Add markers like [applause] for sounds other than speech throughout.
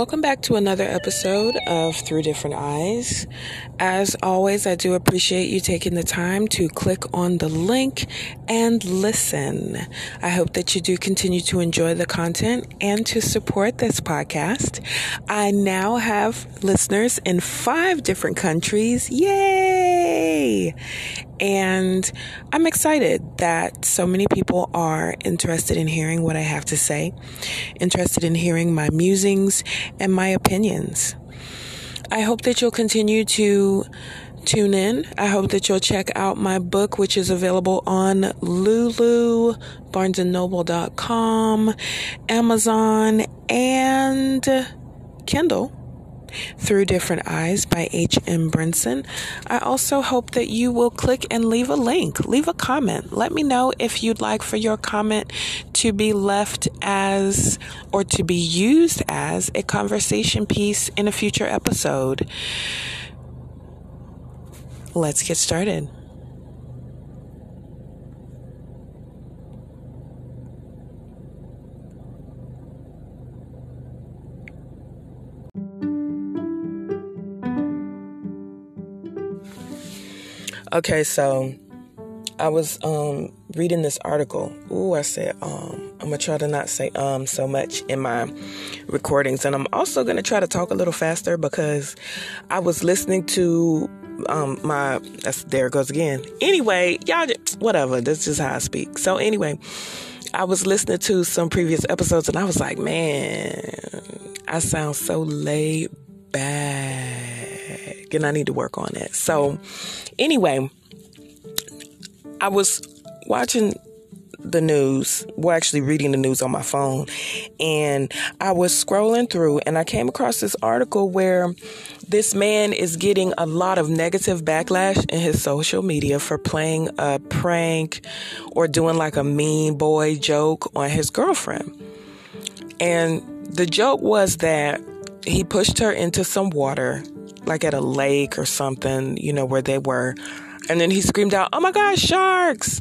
Welcome back to another episode of Through Different Eyes. As always, I do appreciate you taking the time to click on the link and listen. I hope that you do continue to enjoy the content and to support this podcast. I now have listeners in five different countries. Yay! And I'm excited that so many people are interested in hearing what I have to say, interested in hearing my musings and my opinions. I hope that you'll continue to tune in. I hope that you'll check out my book, which is available on Lulu, BarnesandNoble.com, Amazon, and Kindle through Different Eyes by H.M. Brinson. I also hope that you will click and leave a link, leave a comment. Let me know if you'd like for your comment to be left as or to be used as a conversation piece in a future episode. Let's get started. Okay, so I was um, reading this article. Ooh, I said um. I'm gonna try to not say um so much in my recordings, and I'm also gonna try to talk a little faster because I was listening to um my that's there it goes again. Anyway, y'all whatever. That's just how I speak. So anyway, I was listening to some previous episodes, and I was like, man, I sound so laid back, and I need to work on it. So anyway, I was watching the news, well, actually reading the news on my phone, and I was scrolling through and I came across this article where this man is getting a lot of negative backlash in his social media for playing a prank or doing like a mean boy joke on his girlfriend. And the joke was that he pushed her into some water, like at a lake or something, you know, where they were and then he screamed out, Oh my God, sharks!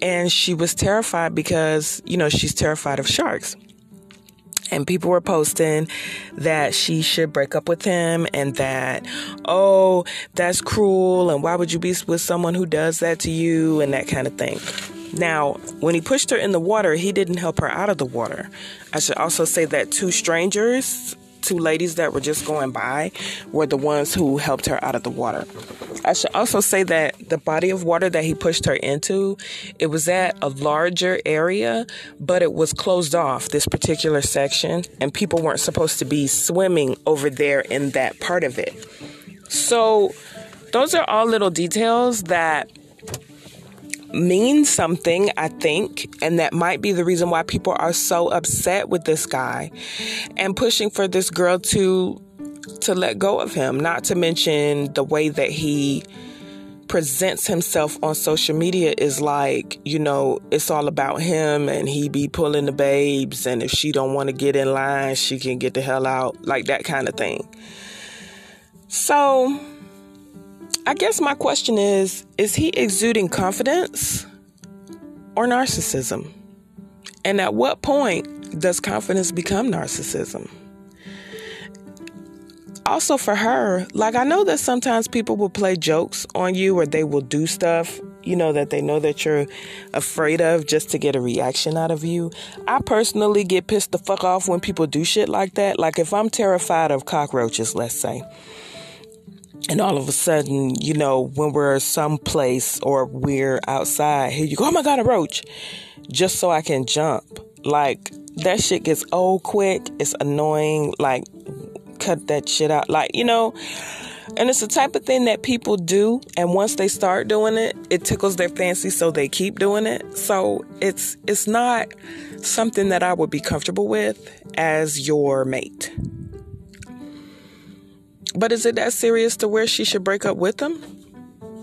And she was terrified because, you know, she's terrified of sharks. And people were posting that she should break up with him and that, oh, that's cruel. And why would you be with someone who does that to you? And that kind of thing. Now, when he pushed her in the water, he didn't help her out of the water. I should also say that two strangers two ladies that were just going by were the ones who helped her out of the water. I should also say that the body of water that he pushed her into, it was at a larger area, but it was closed off, this particular section, and people weren't supposed to be swimming over there in that part of it. So, those are all little details that means something, I think, and that might be the reason why people are so upset with this guy and pushing for this girl to to let go of him, not to mention the way that he presents himself on social media is like, you know, it's all about him and he be pulling the babes and if she don't want to get in line, she can get the hell out, like that kind of thing. So, I guess my question is is he exuding confidence or narcissism? And at what point does confidence become narcissism? Also, for her, like I know that sometimes people will play jokes on you or they will do stuff, you know, that they know that you're afraid of just to get a reaction out of you. I personally get pissed the fuck off when people do shit like that. Like if I'm terrified of cockroaches, let's say and all of a sudden, you know, when we're someplace or we're outside, here you go, oh my God, a roach, just so I can jump. Like, that shit gets old quick. It's annoying. Like, cut that shit out. Like, you know, and it's the type of thing that people do. And once they start doing it, it tickles their fancy, so they keep doing it. So it's, it's not something that I would be comfortable with as your mate. But is it that serious to where she should break up with him?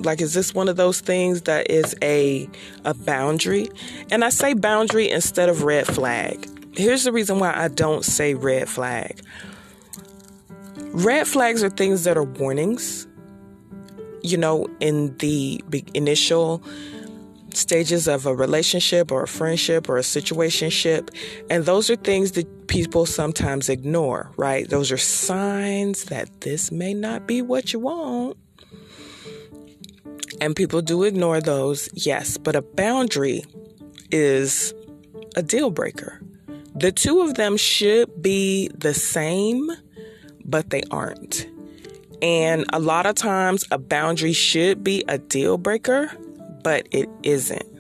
Like, is this one of those things that is a a boundary? And I say boundary instead of red flag. Here's the reason why I don't say red flag. Red flags are things that are warnings. You know, in the initial stages of a relationship or a friendship or a situationship. And those are things that people sometimes ignore, right? Those are signs that this may not be what you want. And people do ignore those, yes, but a boundary is a deal breaker. The two of them should be the same, but they aren't. And a lot of times, a boundary should be a deal breaker, but it isn't.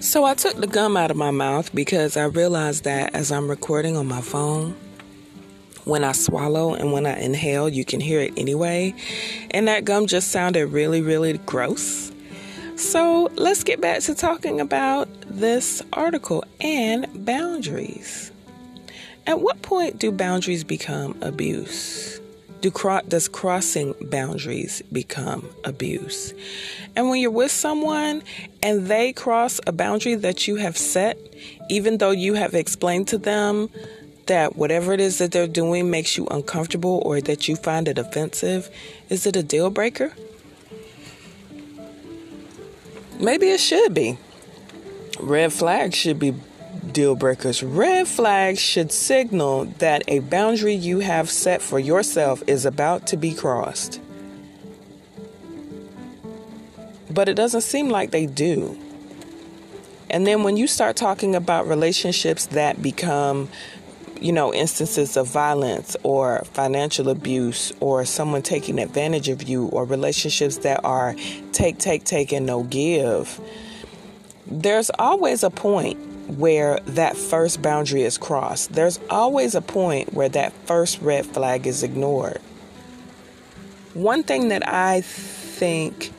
So I took the gum out of my mouth because I realized that as I'm recording on my phone, when I swallow and when I inhale, you can hear it anyway. And that gum just sounded really, really gross. So let's get back to talking about this article and boundaries. At what point do boundaries become abuse? Do cro- does crossing boundaries become abuse? And when you're with someone and they cross a boundary that you have set, even though you have explained to them that whatever it is that they're doing makes you uncomfortable or that you find it offensive, is it a deal breaker? Maybe it should be. Red flags should be deal breakers. Red flags should signal that a boundary you have set for yourself is about to be crossed. But it doesn't seem like they do. And then when you start talking about relationships that become, you know, instances of violence or financial abuse or someone taking advantage of you or relationships that are take, take, take, and no give, there's always a point where that first boundary is crossed. There's always a point where that first red flag is ignored. One thing that I think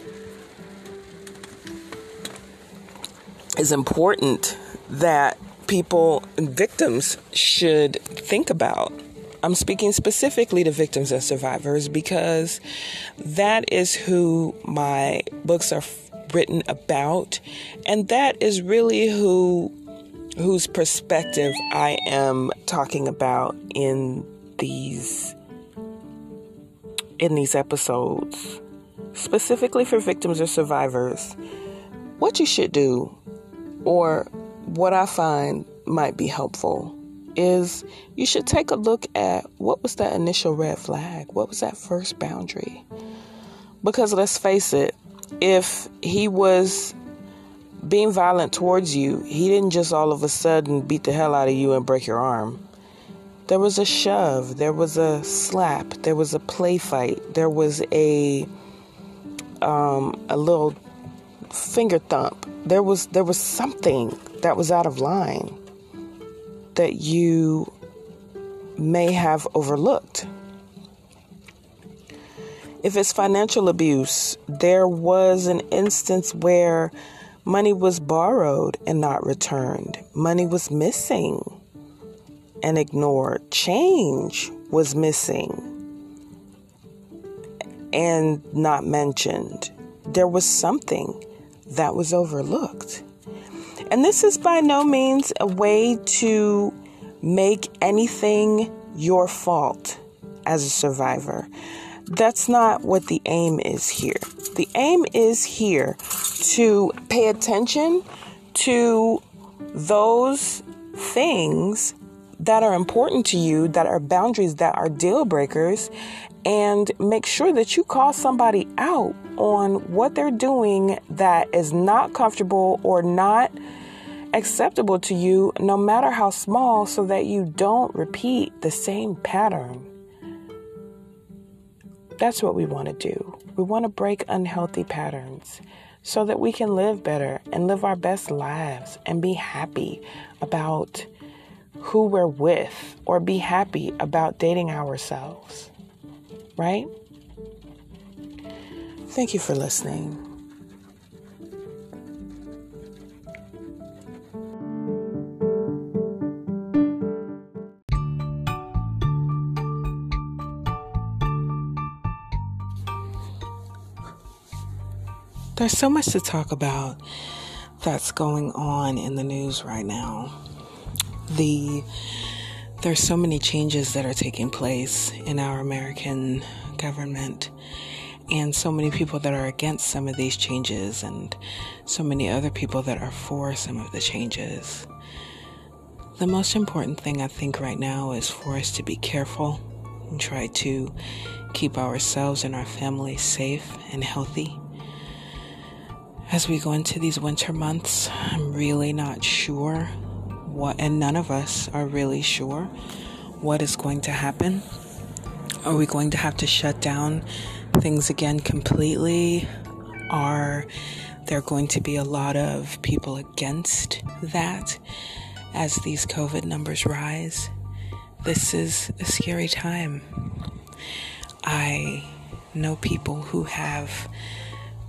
is important that people and victims should think about. I'm speaking specifically to victims and survivors because that is who my books are written about, and that is really who whose perspective I am talking about in these in these episodes, specifically for victims or survivors, what you should do or what I find might be helpful is you should take a look at what was that initial red flag? What was that first boundary? Because let's face it, if he was being violent towards you, he didn't just all of a sudden beat the hell out of you and break your arm. There was a shove, there was a slap, there was a play fight, there was a um, a little finger thump. There was there was something that was out of line that you may have overlooked. If it's financial abuse, there was an instance where Money was borrowed and not returned. Money was missing and ignored. Change was missing and not mentioned. There was something that was overlooked. And this is by no means a way to make anything your fault as a survivor. That's not what the aim is here. The aim is here to pay attention to those things that are important to you, that are boundaries, that are deal breakers, and make sure that you call somebody out on what they're doing that is not comfortable or not acceptable to you, no matter how small, so that you don't repeat the same pattern. That's what we want to do. We want to break unhealthy patterns so that we can live better and live our best lives and be happy about who we're with or be happy about dating ourselves. Right? Thank you for listening. There's so much to talk about that's going on in the news right now. The there's so many changes that are taking place in our American government and so many people that are against some of these changes and so many other people that are for some of the changes. The most important thing I think right now is for us to be careful and try to keep ourselves and our families safe and healthy. As we go into these winter months, I'm really not sure what, and none of us are really sure what is going to happen. Are we going to have to shut down things again completely? Are there going to be a lot of people against that as these COVID numbers rise? This is a scary time. I know people who have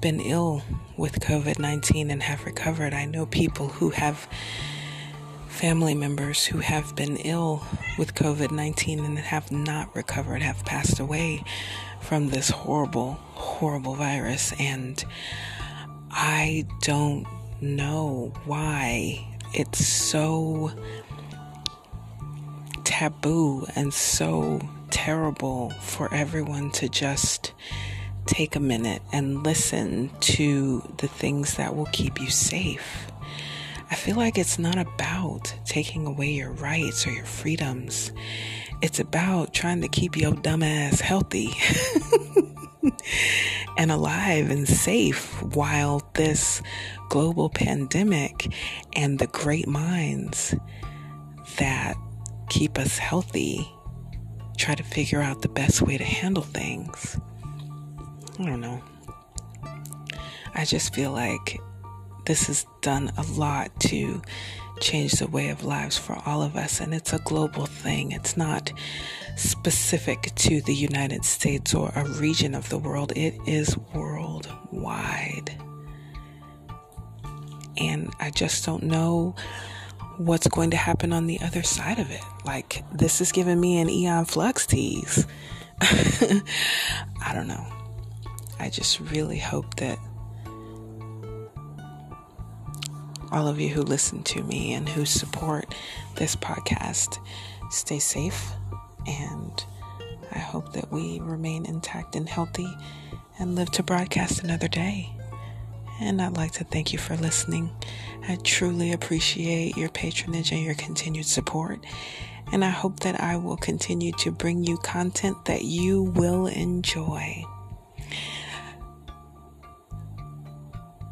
been ill with COVID 19 and have recovered. I know people who have family members who have been ill with COVID 19 and have not recovered, have passed away from this horrible, horrible virus. And I don't know why it's so taboo and so terrible for everyone to just take a minute and listen to the things that will keep you safe. I feel like it's not about taking away your rights or your freedoms. It's about trying to keep your dumb ass healthy [laughs] and alive and safe while this global pandemic and the great minds that keep us healthy try to figure out the best way to handle things. I don't know. I just feel like this has done a lot to change the way of lives for all of us, and it's a global thing. It's not specific to the United States or a region of the world, it is worldwide. And I just don't know what's going to happen on the other side of it. Like, this is giving me an Aeon Flux tease. [laughs] I don't know. I just really hope that all of you who listen to me and who support this podcast stay safe. And I hope that we remain intact and healthy and live to broadcast another day. And I'd like to thank you for listening. I truly appreciate your patronage and your continued support. And I hope that I will continue to bring you content that you will enjoy.